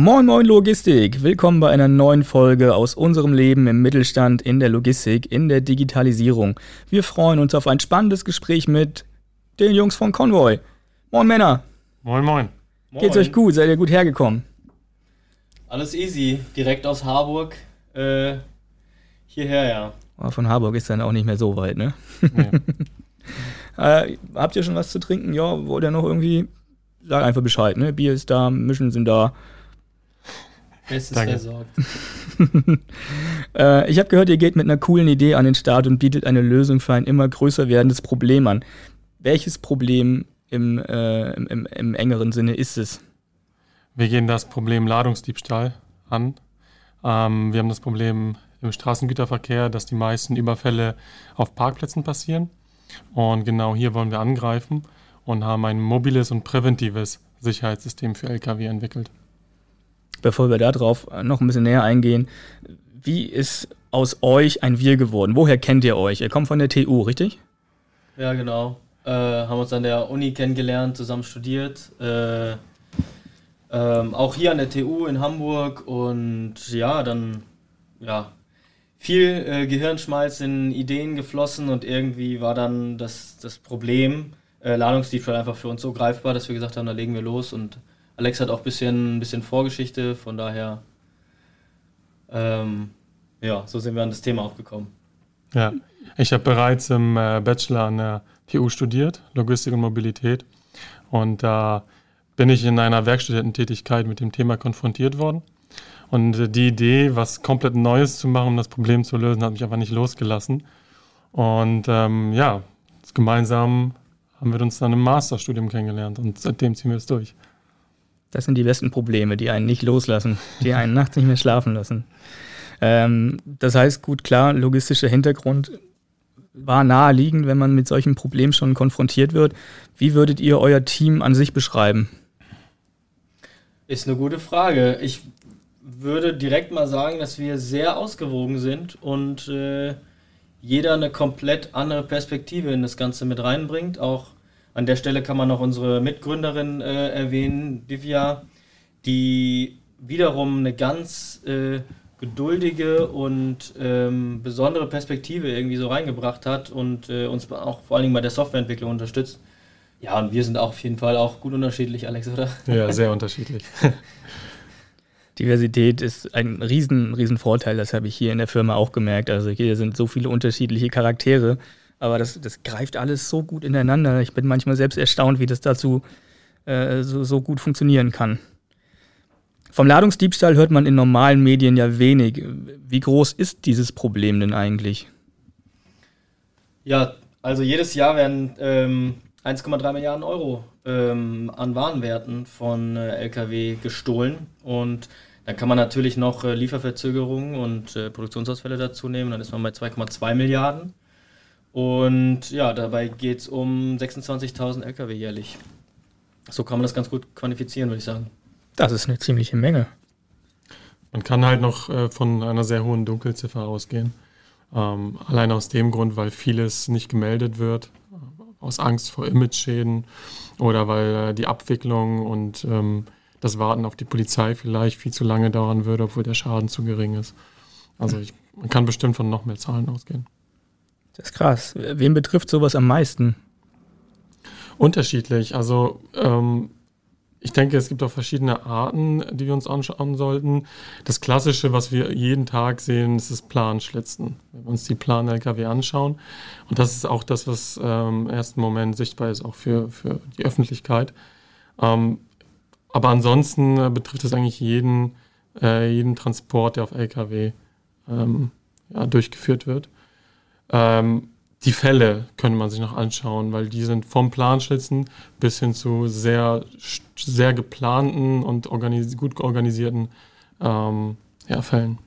Moin Moin Logistik, willkommen bei einer neuen Folge aus unserem Leben im Mittelstand, in der Logistik, in der Digitalisierung. Wir freuen uns auf ein spannendes Gespräch mit den Jungs von Convoy. Moin Männer. Moin Moin. Geht's euch gut? Seid ihr gut hergekommen? Alles easy, direkt aus Harburg äh, hierher, ja. Aber von Harburg ist dann auch nicht mehr so weit, ne? Nee. äh, habt ihr schon was zu trinken? Ja, wollt ihr noch irgendwie? Sag einfach Bescheid, ne? Bier ist da, Mischen sind da. Bestes Danke. versorgt. äh, ich habe gehört, ihr geht mit einer coolen Idee an den Start und bietet eine Lösung für ein immer größer werdendes Problem an. Welches Problem im, äh, im, im, im engeren Sinne ist es? Wir gehen das Problem Ladungsdiebstahl an. Ähm, wir haben das Problem im Straßengüterverkehr, dass die meisten Überfälle auf Parkplätzen passieren. Und genau hier wollen wir angreifen und haben ein mobiles und präventives Sicherheitssystem für Lkw entwickelt. Bevor wir darauf noch ein bisschen näher eingehen, wie ist aus euch ein Wir geworden? Woher kennt ihr euch? Ihr kommt von der TU, richtig? Ja, genau. Äh, haben uns an der Uni kennengelernt, zusammen studiert. Äh, ähm, auch hier an der TU in Hamburg und ja, dann ja, viel äh, Gehirnschmalz in Ideen geflossen und irgendwie war dann das, das Problem äh, Ladungsdiebstahl einfach für uns so greifbar, dass wir gesagt haben, da legen wir los und Alex hat auch ein bisschen, bisschen Vorgeschichte, von daher ähm, ja, so sind wir an das Thema auch gekommen. Ja, ich habe bereits im äh, Bachelor an der TU studiert, Logistik und Mobilität und da bin ich in einer Werkstudententätigkeit mit dem Thema konfrontiert worden und die Idee, was komplett Neues zu machen, um das Problem zu lösen, hat mich einfach nicht losgelassen. Und ähm, ja, gemeinsam haben wir uns dann im Masterstudium kennengelernt und seitdem ziehen wir es durch. Das sind die besten Probleme, die einen nicht loslassen, die einen nachts nicht mehr schlafen lassen. Ähm, das heißt, gut, klar, logistischer Hintergrund war naheliegend, wenn man mit solchen Problemen schon konfrontiert wird. Wie würdet ihr euer Team an sich beschreiben? Ist eine gute Frage. Ich würde direkt mal sagen, dass wir sehr ausgewogen sind und äh, jeder eine komplett andere Perspektive in das Ganze mit reinbringt. Auch an der Stelle kann man noch unsere Mitgründerin äh, erwähnen, Divya, die wiederum eine ganz äh, geduldige und ähm, besondere Perspektive irgendwie so reingebracht hat und äh, uns auch vor allen Dingen bei der Softwareentwicklung unterstützt. Ja, und wir sind auch auf jeden Fall auch gut unterschiedlich, Alex, oder? Ja, sehr unterschiedlich. Diversität ist ein riesen, riesen Vorteil, das habe ich hier in der Firma auch gemerkt. Also hier sind so viele unterschiedliche Charaktere, aber das, das greift alles so gut ineinander. Ich bin manchmal selbst erstaunt, wie das dazu äh, so, so gut funktionieren kann. Vom Ladungsdiebstahl hört man in normalen Medien ja wenig. Wie groß ist dieses Problem denn eigentlich? Ja, also jedes Jahr werden ähm, 1,3 Milliarden Euro ähm, an Warenwerten von äh, Lkw gestohlen und dann kann man natürlich noch äh, Lieferverzögerungen und äh, Produktionsausfälle dazu nehmen, dann ist man bei 2,2 Milliarden. Und ja, dabei geht es um 26.000 Lkw jährlich. So kann man das ganz gut quantifizieren, würde ich sagen. Das ist eine ziemliche Menge. Man kann halt noch äh, von einer sehr hohen Dunkelziffer ausgehen. Ähm, allein aus dem Grund, weil vieles nicht gemeldet wird aus Angst vor Image-Schäden oder weil äh, die Abwicklung und ähm, das Warten auf die Polizei vielleicht viel zu lange dauern würde, obwohl der Schaden zu gering ist. Also ich, man kann bestimmt von noch mehr Zahlen ausgehen. Das ist krass. Wen betrifft sowas am meisten? Unterschiedlich. Also ähm, ich denke, es gibt auch verschiedene Arten, die wir uns anschauen sollten. Das Klassische, was wir jeden Tag sehen, ist das Planschlitzen. Wenn wir uns die Plan-LKW anschauen. Und das ist auch das, was ähm, im ersten Moment sichtbar ist, auch für, für die Öffentlichkeit. Ähm, aber ansonsten äh, betrifft es eigentlich jeden, äh, jeden Transport, der auf LKW ähm, ja, durchgeführt wird. Ähm, die Fälle könnte man sich noch anschauen, weil die sind vom Planschlitzen bis hin zu sehr, sehr geplanten und organis gut organisierten ähm, ja, Fällen.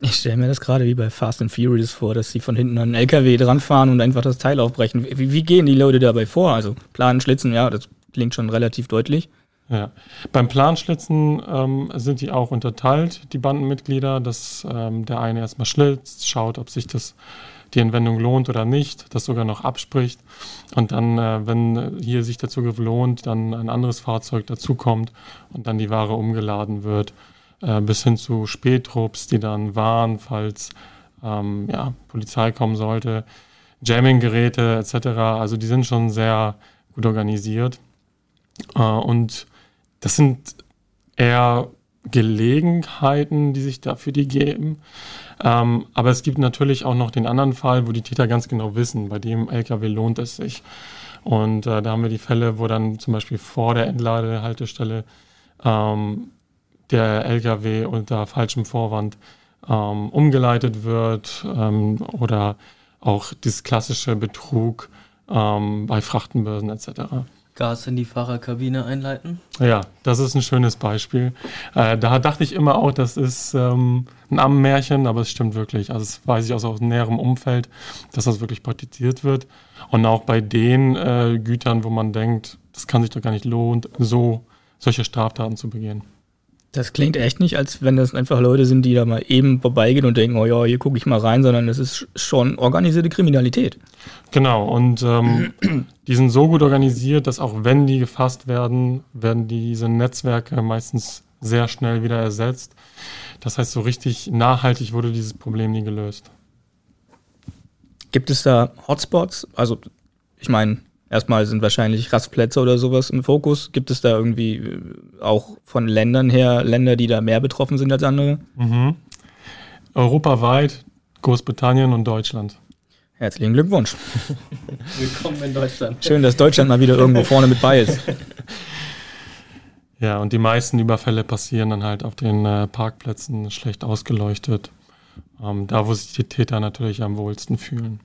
Ich stelle mir das gerade wie bei Fast and Furious vor, dass sie von hinten an einen LKW dranfahren und einfach das Teil aufbrechen. Wie, wie gehen die Leute dabei vor? Also planen, schlitzen, ja, das klingt schon relativ deutlich. Ja. Beim Planschlitzen ähm, sind die auch unterteilt, die Bandenmitglieder, dass ähm, der eine erstmal schlitzt, schaut, ob sich das die Entwendung lohnt oder nicht, das sogar noch abspricht und dann, äh, wenn hier sich dazu lohnt, dann ein anderes Fahrzeug dazukommt und dann die Ware umgeladen wird, äh, bis hin zu Spätrupps, die dann warnen, falls ähm, ja, Polizei kommen sollte, Jamming-Geräte etc. Also die sind schon sehr gut organisiert äh, und das sind eher Gelegenheiten, die sich dafür die geben. Ähm, aber es gibt natürlich auch noch den anderen Fall, wo die Täter ganz genau wissen, bei dem LKW lohnt es sich. Und äh, da haben wir die Fälle, wo dann zum Beispiel vor der Entladehaltestelle ähm, der LKW unter falschem Vorwand ähm, umgeleitet wird ähm, oder auch das klassische Betrug ähm, bei Frachtenbörsen etc. Gas in die Fahrerkabine einleiten? Ja, das ist ein schönes Beispiel. Äh, da dachte ich immer auch, das ist ähm, ein Ammenmärchen, aber es stimmt wirklich. Also das weiß ich aus, aus näherem Umfeld, dass das wirklich praktiziert wird. Und auch bei den äh, Gütern, wo man denkt, das kann sich doch gar nicht lohnen, so solche Straftaten zu begehen. Das klingt echt nicht, als wenn das einfach Leute sind, die da mal eben vorbeigehen und denken, oh ja, hier gucke ich mal rein, sondern das ist schon organisierte Kriminalität. Genau, und ähm, die sind so gut organisiert, dass auch wenn die gefasst werden, werden diese Netzwerke meistens sehr schnell wieder ersetzt. Das heißt, so richtig nachhaltig wurde dieses Problem nie gelöst. Gibt es da Hotspots? Also, ich meine, Erstmal sind wahrscheinlich Rastplätze oder sowas im Fokus. Gibt es da irgendwie äh, auch von Ländern her Länder, die da mehr betroffen sind als andere? Mhm. Europaweit Großbritannien und Deutschland. Herzlichen Glückwunsch. Willkommen in Deutschland. Schön, dass Deutschland mal wieder irgendwo vorne mit bei ist. Ja, und die meisten Überfälle passieren dann halt auf den äh, Parkplätzen schlecht ausgeleuchtet. Ähm, da, wo sich die Täter natürlich am wohlsten fühlen.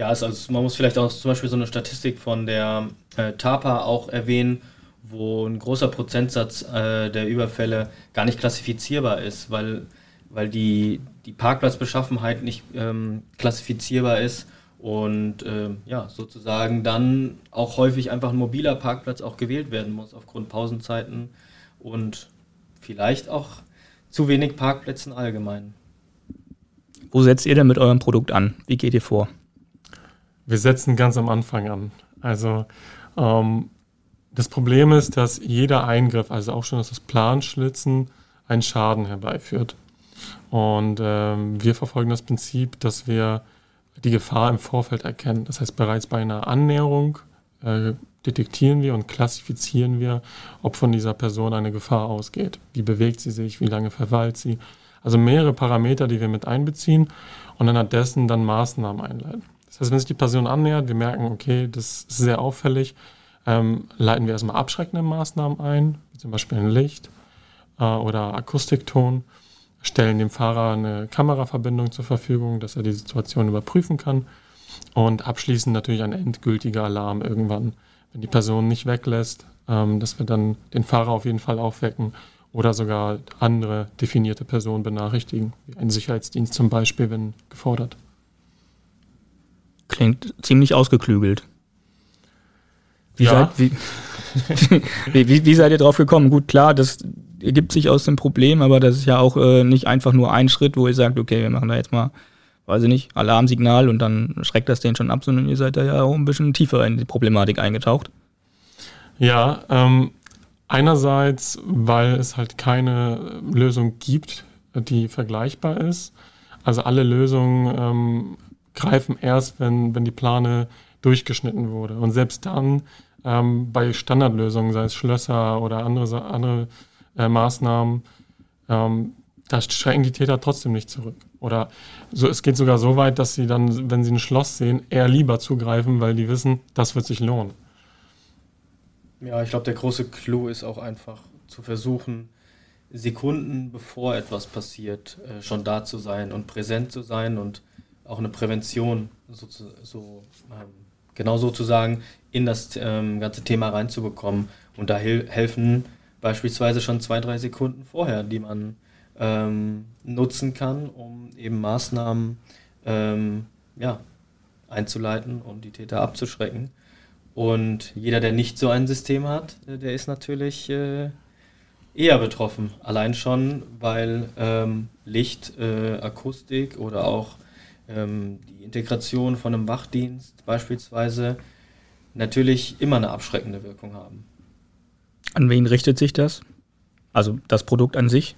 Ja, also, also, man muss vielleicht auch zum Beispiel so eine Statistik von der äh, TAPA auch erwähnen, wo ein großer Prozentsatz äh, der Überfälle gar nicht klassifizierbar ist, weil, weil die, die Parkplatzbeschaffenheit nicht ähm, klassifizierbar ist und äh, ja, sozusagen dann auch häufig einfach ein mobiler Parkplatz auch gewählt werden muss aufgrund Pausenzeiten und vielleicht auch zu wenig Parkplätzen allgemein. Wo setzt ihr denn mit eurem Produkt an? Wie geht ihr vor? Wir setzen ganz am Anfang an. Also ähm, das Problem ist, dass jeder Eingriff, also auch schon das Planschlitzen, einen Schaden herbeiführt. Und ähm, wir verfolgen das Prinzip, dass wir die Gefahr im Vorfeld erkennen. Das heißt, bereits bei einer Annäherung äh, detektieren wir und klassifizieren wir, ob von dieser Person eine Gefahr ausgeht. Wie bewegt sie sich, wie lange verweilt sie. Also mehrere Parameter, die wir mit einbeziehen und anhand dessen dann Maßnahmen einleiten. Das heißt, wenn sich die Person annähert, wir merken, okay, das ist sehr auffällig, ähm, leiten wir erstmal abschreckende Maßnahmen ein, wie zum Beispiel ein Licht äh, oder Akustikton, stellen dem Fahrer eine Kameraverbindung zur Verfügung, dass er die Situation überprüfen kann und abschließend natürlich ein endgültiger Alarm irgendwann, wenn die Person nicht weglässt, ähm, dass wir dann den Fahrer auf jeden Fall aufwecken oder sogar andere definierte Personen benachrichtigen, wie ein Sicherheitsdienst zum Beispiel, wenn gefordert. Klingt ziemlich ausgeklügelt. Wie, ja. seid, wie, wie, wie, seid ihr drauf gekommen? Gut, klar, das ergibt sich aus dem Problem, aber das ist ja auch äh, nicht einfach nur ein Schritt, wo ihr sagt, okay, wir machen da jetzt mal, weiß ich nicht, Alarmsignal und dann schreckt das den schon ab, sondern ihr seid da ja auch ein bisschen tiefer in die Problematik eingetaucht. Ja, ähm, einerseits, weil es halt keine Lösung gibt, die vergleichbar ist. Also alle Lösungen ähm, greifen erst, wenn, wenn die Plane durchgeschnitten wurde. Und selbst dann ähm, bei Standardlösungen, sei es Schlösser oder andere, andere äh, Maßnahmen, ähm, da schrecken die Täter trotzdem nicht zurück. Oder so, es geht sogar so weit, dass sie dann, wenn sie ein Schloss sehen, eher lieber zugreifen, weil die wissen, das wird sich lohnen. Ja, ich glaube, der große Clou ist auch einfach zu versuchen, Sekunden bevor etwas passiert, äh, schon da zu sein und präsent zu sein und auch eine Prävention so, so ähm, genau sozusagen in das ähm, ganze Thema reinzubekommen. Und da helfen beispielsweise schon zwei, drei Sekunden vorher, die man ähm, nutzen kann, um eben Maßnahmen ähm, ja, einzuleiten und die Täter abzuschrecken. Und jeder, der nicht so ein System hat, äh, der ist natürlich äh, eher betroffen. Allein schon, weil ähm, Licht, äh, Akustik oder auch ähm, die Integration von einem Wachdienst beispielsweise natürlich immer eine abschreckende Wirkung haben. An wen richtet sich das? Also das Produkt an sich?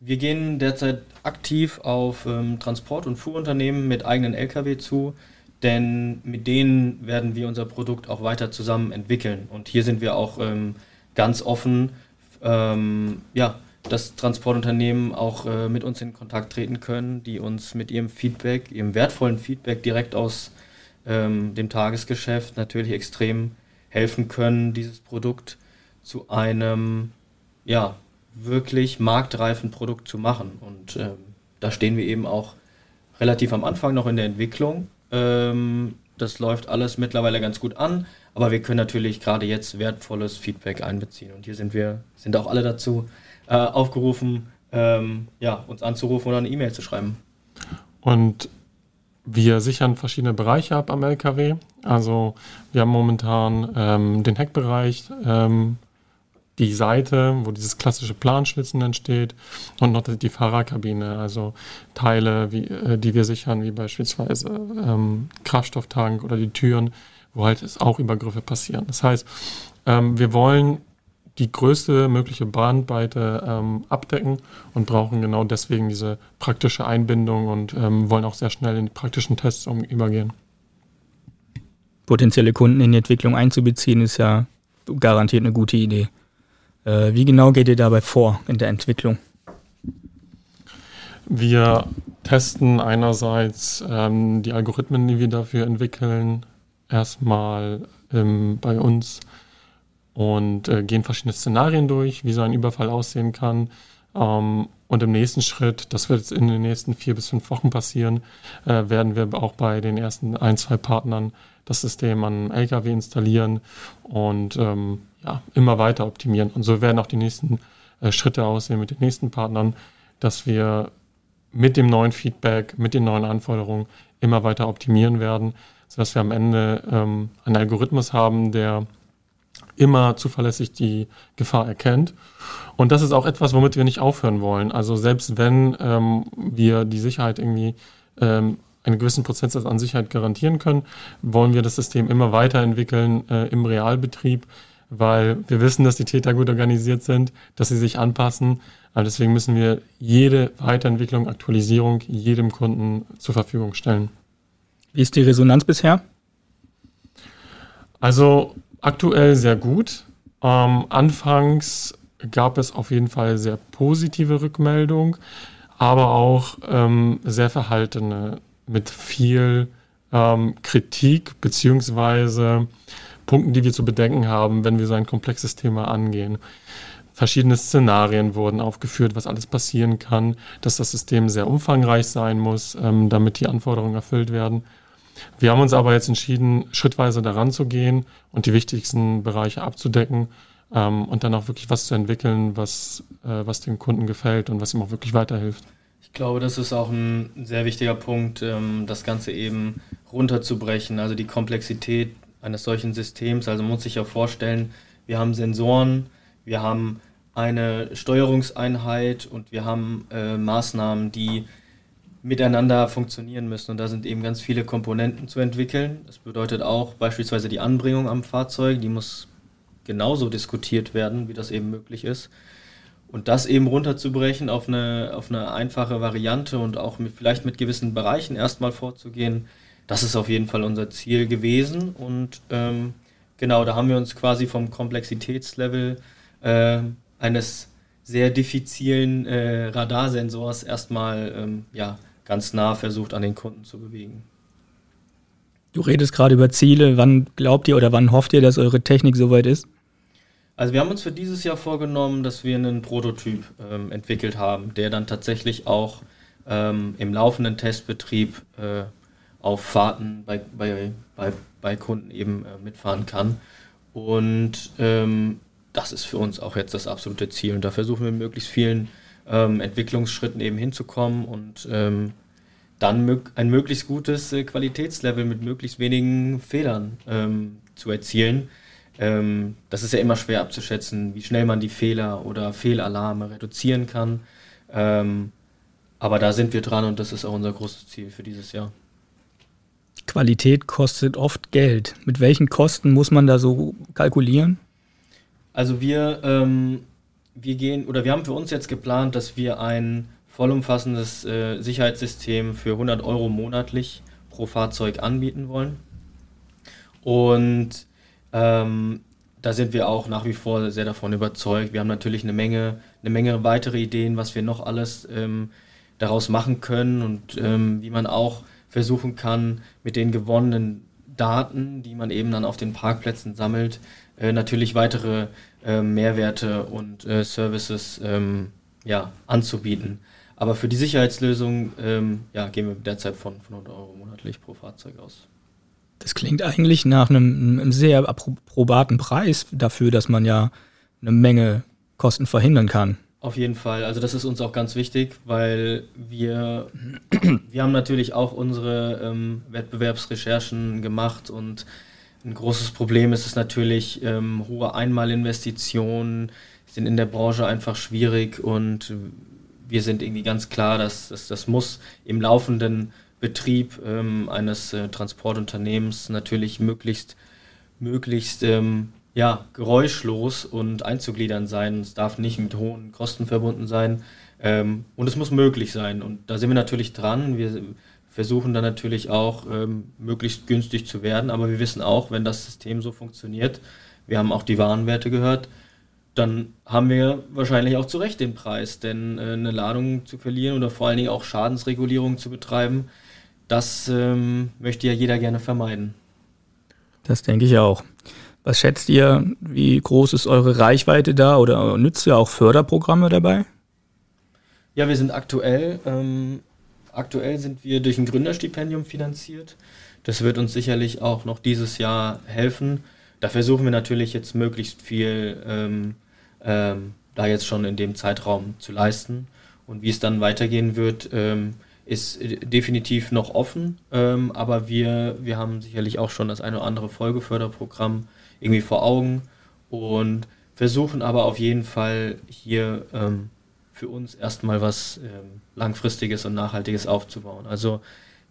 Wir gehen derzeit aktiv auf ähm, Transport- und Fuhrunternehmen mit eigenen Lkw zu, denn mit denen werden wir unser Produkt auch weiter zusammen entwickeln. Und hier sind wir auch ähm, ganz offen, ähm, ja, dass Transportunternehmen auch äh, mit uns in Kontakt treten können, die uns mit ihrem Feedback, ihrem wertvollen Feedback direkt aus ähm, dem Tagesgeschäft natürlich extrem helfen können, dieses Produkt zu einem ja, wirklich marktreifen Produkt zu machen. Und ähm, da stehen wir eben auch relativ am Anfang noch in der Entwicklung. Ähm, das läuft alles mittlerweile ganz gut an, aber wir können natürlich gerade jetzt wertvolles Feedback einbeziehen. Und hier sind wir, sind auch alle dazu äh, aufgerufen, ähm, ja, uns anzurufen oder eine E-Mail zu schreiben. Und wir sichern verschiedene Bereiche ab am LKW. Also wir haben momentan ähm, den Heckbereich, ähm, die Seite, wo dieses klassische Planschlitzen entsteht und noch die Fahrerkabine, also Teile, wie, äh, die wir sichern, wie beispielsweise ähm, Kraftstofftank oder die Türen, wo halt auch Übergriffe passieren. Das heißt, ähm, wir wollen die größte mögliche Bandbreite ähm, abdecken und brauchen genau deswegen diese praktische Einbindung und ähm, wollen auch sehr schnell in die praktischen Tests um, übergehen. Potenzielle Kunden in die Entwicklung einzubeziehen, ist ja garantiert eine gute Idee. Äh, wie genau geht ihr dabei vor in der Entwicklung? Wir testen einerseits ähm, die Algorithmen, die wir dafür entwickeln, erstmal ähm, bei uns und äh, gehen verschiedene Szenarien durch, wie so ein Überfall aussehen kann. Ähm, und im nächsten Schritt, das wird jetzt in den nächsten vier bis fünf Wochen passieren, äh, werden wir auch bei den ersten ein, zwei Partnern das System an LKW installieren und ähm, ja, immer weiter optimieren. Und so werden auch die nächsten äh, Schritte aussehen mit den nächsten Partnern, dass wir mit dem neuen Feedback, mit den neuen Anforderungen immer weiter optimieren werden, sodass wir am Ende ähm, einen Algorithmus haben, der immer zuverlässig die Gefahr erkennt. Und das ist auch etwas, womit wir nicht aufhören wollen. Also selbst wenn ähm, wir die Sicherheit irgendwie ähm, einen gewissen Prozentsatz an Sicherheit garantieren können, wollen wir das System immer weiterentwickeln äh, im Realbetrieb, weil wir wissen, dass die Täter gut organisiert sind, dass sie sich anpassen. Aber deswegen müssen wir jede Weiterentwicklung, Aktualisierung jedem Kunden zur Verfügung stellen. Wie ist die Resonanz bisher? Also aktuell sehr gut. Ähm, anfangs gab es auf jeden Fall sehr positive Rückmeldung, aber auch ähm, sehr verhaltene mit viel ähm, Kritik beziehungsweise Punkten, die wir zu bedenken haben, wenn wir so ein komplexes Thema angehen. Verschiedene Szenarien wurden aufgeführt, was alles passieren kann, dass das System sehr umfangreich sein muss, ähm, damit die Anforderungen erfüllt werden. Wir haben uns aber jetzt entschieden, schrittweise daran zu gehen und die wichtigsten Bereiche abzudecken ähm, und dann auch wirklich was zu entwickeln, was, äh, was dem Kunden gefällt und was ihm auch wirklich weiterhilft. Ich glaube, das ist auch ein sehr wichtiger Punkt, ähm, das Ganze eben runterzubrechen, also die Komplexität eines solchen Systems. Also muss sich ja vorstellen, wir haben Sensoren, wir haben eine Steuerungseinheit und wir haben äh, Maßnahmen, die miteinander funktionieren müssen. Und da sind eben ganz viele Komponenten zu entwickeln. Das bedeutet auch beispielsweise die Anbringung am Fahrzeug, die muss genauso diskutiert werden, wie das eben möglich ist. Und das eben runterzubrechen auf eine, auf eine einfache Variante und auch mit, vielleicht mit gewissen Bereichen erstmal vorzugehen, das ist auf jeden Fall unser Ziel gewesen. Und ähm, genau, da haben wir uns quasi vom Komplexitätslevel äh, eines sehr diffizilen äh, Radarsensors erstmal ähm, ja, ganz nah versucht an den Kunden zu bewegen. Du redest gerade über Ziele. Wann glaubt ihr oder wann hofft ihr, dass eure Technik soweit ist? Also wir haben uns für dieses Jahr vorgenommen, dass wir einen Prototyp ähm, entwickelt haben, der dann tatsächlich auch ähm, im laufenden Testbetrieb äh, auf Fahrten bei, bei, bei, bei Kunden eben äh, mitfahren kann. Und ähm, das ist für uns auch jetzt das absolute Ziel. Und da versuchen wir möglichst vielen ähm, Entwicklungsschritten eben hinzukommen und ähm, dann mög ein möglichst gutes äh, Qualitätslevel mit möglichst wenigen Fehlern ähm, zu erzielen. Ähm, das ist ja immer schwer abzuschätzen, wie schnell man die Fehler oder Fehlalarme reduzieren kann. Ähm, aber da sind wir dran und das ist auch unser großes Ziel für dieses Jahr. Qualität kostet oft Geld. Mit welchen Kosten muss man da so kalkulieren? Also wir, ähm, wir gehen oder wir haben für uns jetzt geplant, dass wir ein vollumfassendes äh, Sicherheitssystem für 100 Euro monatlich pro Fahrzeug anbieten wollen. Und ähm, da sind wir auch nach wie vor sehr davon überzeugt. Wir haben natürlich eine Menge, eine Menge weitere Ideen, was wir noch alles ähm, daraus machen können und ähm, wie man auch versuchen kann, mit den gewonnenen Daten, die man eben dann auf den Parkplätzen sammelt, äh, natürlich weitere äh, Mehrwerte und äh, Services ähm, ja, anzubieten. Aber für die Sicherheitslösung ähm, ja, gehen wir derzeit von, von 100 Euro monatlich pro Fahrzeug aus. Das klingt eigentlich nach einem, einem sehr probaten Preis dafür, dass man ja eine Menge Kosten verhindern kann. Auf jeden Fall. Also das ist uns auch ganz wichtig, weil wir, wir haben natürlich auch unsere ähm, Wettbewerbsrecherchen gemacht und ein großes Problem ist es natürlich, ähm, hohe Einmalinvestitionen sind in der Branche einfach schwierig und wir sind irgendwie ganz klar, dass, dass das muss im laufenden Betrieb ähm, eines äh, Transportunternehmens natürlich möglichst, möglichst ähm, ja, geräuschlos und einzugliedern sein. Es darf nicht mit hohen Kosten verbunden sein. Ähm, und es muss möglich sein. Und da sind wir natürlich dran. Wir versuchen dann natürlich auch ähm, möglichst günstig zu werden. Aber wir wissen auch, wenn das System so funktioniert, wir haben auch die Warenwerte gehört, dann haben wir wahrscheinlich auch zu Recht den Preis. Denn äh, eine Ladung zu verlieren oder vor allen Dingen auch Schadensregulierung zu betreiben, das ähm, möchte ja jeder gerne vermeiden. Das denke ich auch. Was schätzt ihr, wie groß ist eure Reichweite da oder nützt ihr auch Förderprogramme dabei? Ja, wir sind aktuell, ähm, aktuell sind wir durch ein Gründerstipendium finanziert. Das wird uns sicherlich auch noch dieses Jahr helfen. Da versuchen wir natürlich jetzt möglichst viel ähm, ähm, da jetzt schon in dem Zeitraum zu leisten. Und wie es dann weitergehen wird, ähm, ist definitiv noch offen, ähm, aber wir, wir haben sicherlich auch schon das eine oder andere Folgeförderprogramm irgendwie vor Augen und versuchen aber auf jeden Fall hier ähm, für uns erstmal was ähm, Langfristiges und Nachhaltiges aufzubauen. Also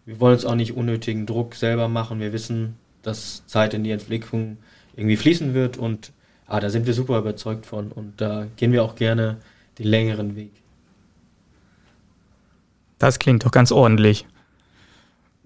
wir wollen uns auch nicht unnötigen Druck selber machen. Wir wissen, dass Zeit in die Entwicklung irgendwie fließen wird und ah, da sind wir super überzeugt von und da gehen wir auch gerne den längeren Weg. Das klingt doch ganz ordentlich.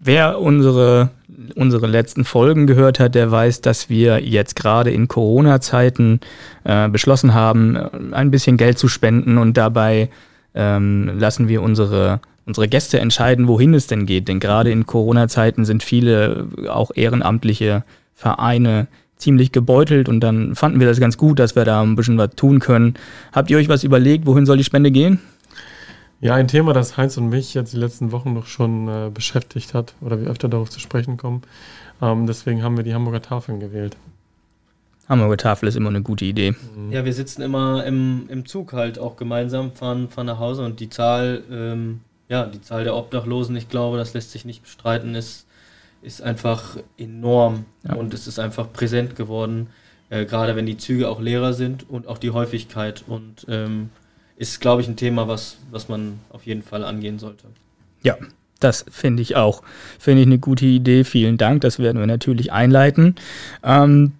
Wer unsere, unsere letzten Folgen gehört hat, der weiß, dass wir jetzt gerade in Corona-Zeiten äh, beschlossen haben, äh, ein bisschen Geld zu spenden und dabei ähm, lassen wir unsere, unsere Gäste entscheiden, wohin es denn geht. Denn gerade in Corona-Zeiten sind viele auch ehrenamtliche Vereine ziemlich gebeutelt und dann fanden wir das ganz gut, dass wir da ein bisschen was tun können. Habt ihr euch was überlegt, wohin soll die Spende gehen? Ja, ein Thema, das Heinz und mich jetzt die letzten Wochen noch schon äh, beschäftigt hat oder wir öfter darauf zu sprechen kommen. Ähm, deswegen haben wir die Hamburger Tafeln gewählt. Hamburger Tafel ist immer eine gute Idee. Ja, wir sitzen immer im, im Zug halt auch gemeinsam, fahren, fahren nach Hause und die Zahl, ähm, ja, die Zahl der Obdachlosen, ich glaube, das lässt sich nicht bestreiten, ist, ist einfach enorm ja. und es ist einfach präsent geworden, äh, gerade wenn die Züge auch leerer sind und auch die Häufigkeit und ähm, ist, glaube ich, ein Thema, was, was man auf jeden Fall angehen sollte. Ja, das finde ich auch. Finde ich eine gute Idee. Vielen Dank. Das werden wir natürlich einleiten. Ähm,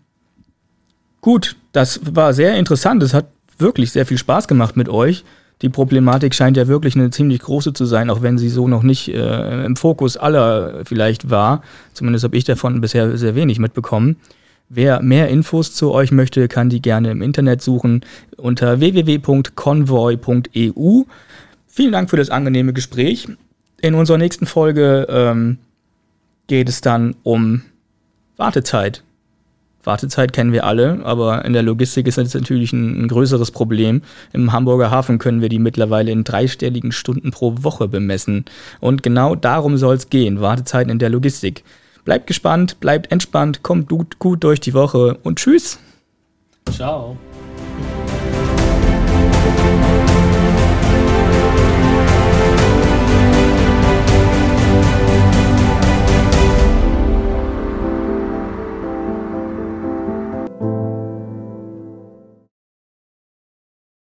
gut, das war sehr interessant. Es hat wirklich sehr viel Spaß gemacht mit euch. Die Problematik scheint ja wirklich eine ziemlich große zu sein, auch wenn sie so noch nicht äh, im Fokus aller vielleicht war. Zumindest habe ich davon bisher sehr wenig mitbekommen. Wer mehr Infos zu euch möchte, kann die gerne im Internet suchen unter www.convoy.eu. Vielen Dank für das angenehme Gespräch. In unserer nächsten Folge ähm, geht es dann um Wartezeit. Wartezeit kennen wir alle, aber in der Logistik ist das natürlich ein, ein, größeres Problem. Im Hamburger Hafen können wir die mittlerweile in dreistelligen Stunden pro Woche bemessen. Und genau darum soll es gehen, Wartezeiten in der Logistik. Bleibt gespannt, bleibt entspannt, kommt gut, gut durch die Woche und tschüss. Ciao.